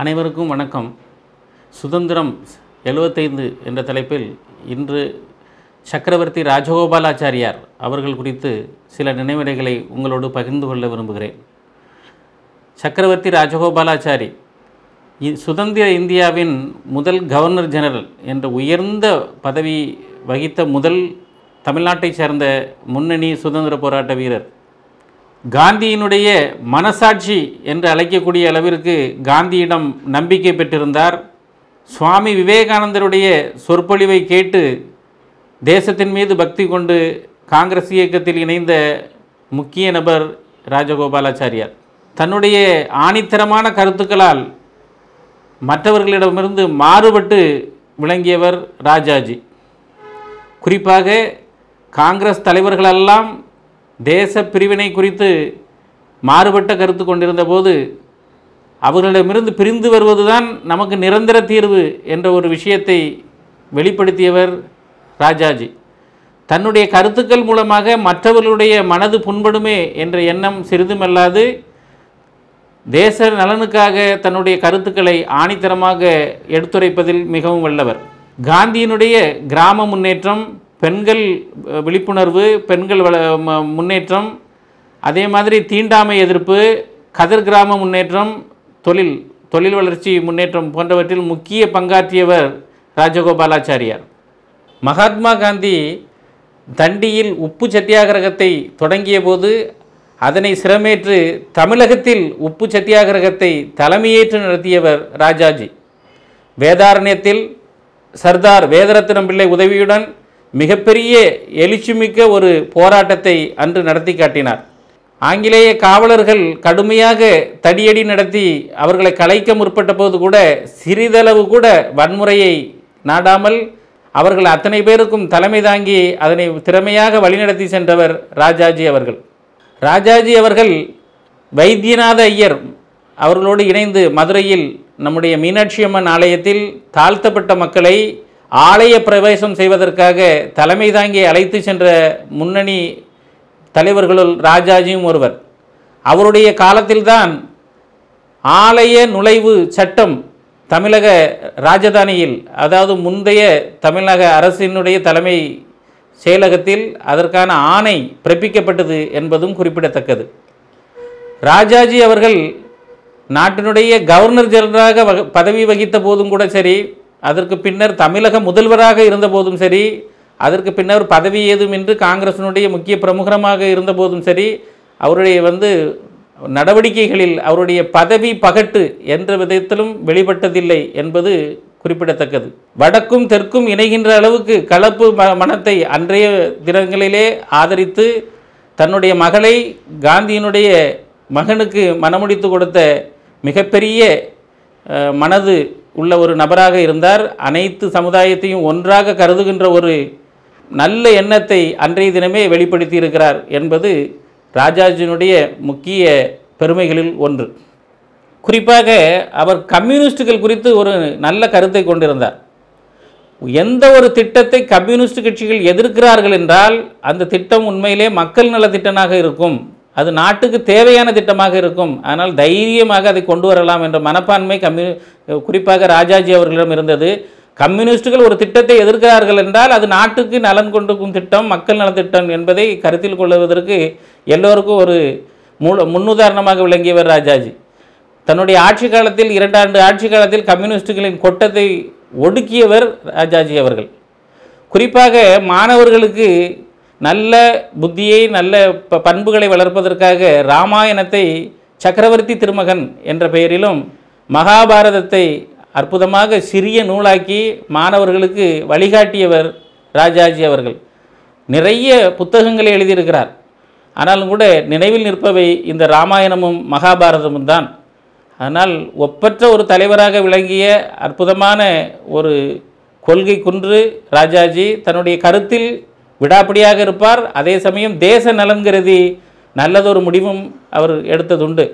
அனைவருக்கும் வணக்கம். சுதந்திரம் எழுபத்தைந்து என்ற தலைப்பில் இன்று சக்கரவர்த்தி ராஜகோபாலாச்சாரியார் அவர்கள் குறித்து சில நினைவிடைகளை உங்களோடு பகிர்ந்து கொள்ள விரும்புகிறேன். சக்கரவர்த்தி ராஜகோபாலாச்சாரி சுதந்திர இந்தியாவின் முதல் கவர்னர் ஜெனரல் என்ற உயர்ந்த பதவி வகித்த முதல் தமிழ்நாட்டைச் சேர்ந்த முன்னணி சுதந்திர போராட்ட வீரர் காந்தியினுடைய மனசாட்சி என்று அழைக்கக்கூடிய அளவிற்கு காந்தியிடம் நம்பிக்கை பெற்றிருந்தார். சுவாமி விவேகானந்தருடைய சொற்பொழிவை கேட்டு தேசத்தின் மீது பக்தி கொண்டு காங்கிரஸ் இயக்கத்தில் இணைந்த முக்கிய நபர் ராஜகோபாலாச்சாரியார். தன்னுடைய ஆணித்தரமான கருத்துக்களால் மற்றவர்களிடமிருந்து மாறுபட்டு விளங்கியவர் ராஜாஜி. குறிப்பாக காங்கிரஸ் தலைவர்களெல்லாம் தேச பிரிவினை குறித்து மாறுபட்ட கருத்து கொண்டிருந்த போது அவர்களிடமிருந்து பிரிந்து வருவதுதான் நமக்கு நிரந்தர தீர்வு என்ற ஒரு விஷயத்தை வெளிப்படுத்தியவர் ராஜாஜி. தன்னுடைய கருத்துக்கள் மூலமாக மற்றவர்களுடைய மனது புண்படுமே என்ற எண்ணம் சிறிதுமல்லாது தேச நலனுக்காக தன்னுடைய கருத்துக்களை ஆணித்தரமாக எடுத்துரைப்பதில் மிகவும் வல்லவர். காந்தியினுடைய கிராம முன்னேற்றம் பெண்கள் விழிப்புணர்வு பெண்கள் வள ம- முன்னேற்றம் அதே மாதிரி தீண்டாமை எதிர்ப்பு கதர் கிராம முன்னேற்றம் தொழில் தொழில் வளர்ச்சி முன்னேற்றம் போன்றவற்றில் முக்கிய பங்காற்றியவர் ராஜகோபாலாச்சாரியார். மகாத்மா காந்தி தண்டியில் உப்பு சத்தியாகிரகத்தை தொடங்கிய போது அதனை சிரமேற்று தமிழகத்தில் உப்பு சத்தியாகிரகத்தை தலைமையேற்று நடத்தியவர் ராஜாஜி. வேதாரண்யத்தில் சர்தார் வேதரத்னம் பிள்ளை உதவியுடன் மிகப்பெரிய எழுச்சிமிக்க ஒரு போராட்டத்தை அன்று நடத்தி காட்டினார். ஆங்கிலேய காவலர்கள் கடுமையாக தடியடி நடத்தி அவர்களை கலைக்க முற்பட்ட போது கூட சிறிதளவு கூட வன்முறையை நாடாமல் அவர்கள் அத்தனை பேருக்கும் தலைமை தாங்கி அதனை திறமையாக வழிநடத்தி சென்றவர் ராஜாஜி அவர்கள். ராஜாஜி அவர்கள் வைத்தியநாத ஐயர். அவர்களோடு இணைந்து மதுரையில் நம்முடைய மீனாட்சி அம்மன் ஆலயத்தில் தாழ்த்தப்பட்ட மக்களை ஆலய பிரவேசம் செய்வதற்காக தலைமை தாங்கி அழைத்து சென்ற முன்னணி தலைவர்களுள் ராஜாஜியும் ஒருவர். அவருடைய காலத்தில்தான் ஆலய நுழைவு சட்டம் தமிழக ராஜதானியில் அதாவது முந்தைய தமிழக அரசினுடைய தலைமை செயலகத்தில் அதற்கான ஆணை பிறப்பிக்கப்பட்டது என்பதும் குறிப்பிடத்தக்கது. ராஜாஜி அவர்கள் நாட்டினுடைய கவர்னர் ஜெனரலாக பதவி வகித்த போதும் கூட சரி அதற்கு பின்னர் தமிழக முதல்வராக இருந்தபோதும் சரி அதற்கு பின்னர் பதவி ஏதுமின்றி காங்கிரசினுடைய முக்கிய பிரமுகரமாக இருந்தபோதும் சரி அவருடைய வந்து நடவடிக்கைகளில் அவருடைய பதவி பகட்டு என்ற விதத்திலும் வெளிப்பட்டதில்லை என்பது குறிப்பிடத்தக்கது. வடக்கும் தெற்கும் இணைகின்ற அளவுக்கு கலப்பு ம மனத்தை அன்றைய தினங்களிலே ஆதரித்து தன்னுடைய மகளை காந்தியினுடைய மகனுக்கு மனமுடித்து கொடுத்த மிகப்பெரிய மனது உள்ள ஒரு நபராக இருந்தார். அனைத்து சமுதாயத்தையும் ஒன்றாக கருதுகின்ற ஒரு நல்ல எண்ணத்தை அன்றைய தினமே வெளிப்படுத்தி இருக்கிறார் என்பது ராஜாஜினுடைய முக்கிய பெருமைகளில் ஒன்று. குறிப்பாக அவர் கம்யூனிஸ்டுகள் குறித்து ஒரு நல்ல கருத்தை கொண்டிருந்தார். எந்த ஒரு திட்டத்தை கம்யூனிஸ்ட் கட்சிகள் எதிர்க்கிறார்கள் என்றால் அந்த திட்டம் உண்மையிலே மக்கள் நல திட்டமாக இருக்கும். அது நாட்டுக்கு தேவையான திட்டமாக இருக்கும். ஆனால் தைரியமாக அதை கொண்டு வரலாம் என்ற மனப்பான்மை கம்யூ குறிப்பாக ராஜாஜி அவர்களிடம் இருந்தது. கம்யூனிஸ்டுகள் ஒரு திட்டத்தை எதிர்க்கிறார்கள் என்றால் அது நாட்டுக்கு நலன் கொண்டிருக்கும் திட்டம் மக்கள் நலத்திட்டம் திட்டம் என்பதை கருத்தில் கொள்வதற்கு எல்லோருக்கும் ஒரு மூல முன்னுதாரணமாக விளங்கியவர் ராஜாஜி. தன்னுடைய ஆட்சி காலத்தில் இரண்டாண்டு ஆட்சி காலத்தில் கம்யூனிஸ்டுகளின் கொட்டத்தை ஒடுக்கியவர் ராஜாஜி அவர்கள். குறிப்பாக மாணவர்களுக்கு நல்ல புத்தியை நல்ல ப- பண்புகளை வளர்ப்பதற்காக ராமாயணத்தை சக்கரவர்த்தி திருமகன் என்ற பெயரிலும் மகாபாரதத்தை அற்புதமாக சிறிய நூலாக்கி மாணவர்களுக்கு வழிகாட்டியவர் ராஜாஜி அவர்கள். நிறைய புத்தகங்களை எழுதியிருக்கிறார். ஆனாலும் கூட நினைவில் நிற்பவை இந்த ராமாயணமும் மகாபாரதமும் தான். ஆனால் ஒப்பற்ற ஒரு தலைவராக விளங்கிய அற்புதமான ஒரு கொள்கை குன்று ராஜாஜி தன்னுடைய கருத்தில் விடாப்பிடியாக இருப்பார். அதே சமயம் தேச நலன் கருதி நல்லதொரு முடிவும் அவர் எடுத்ததுண்டு.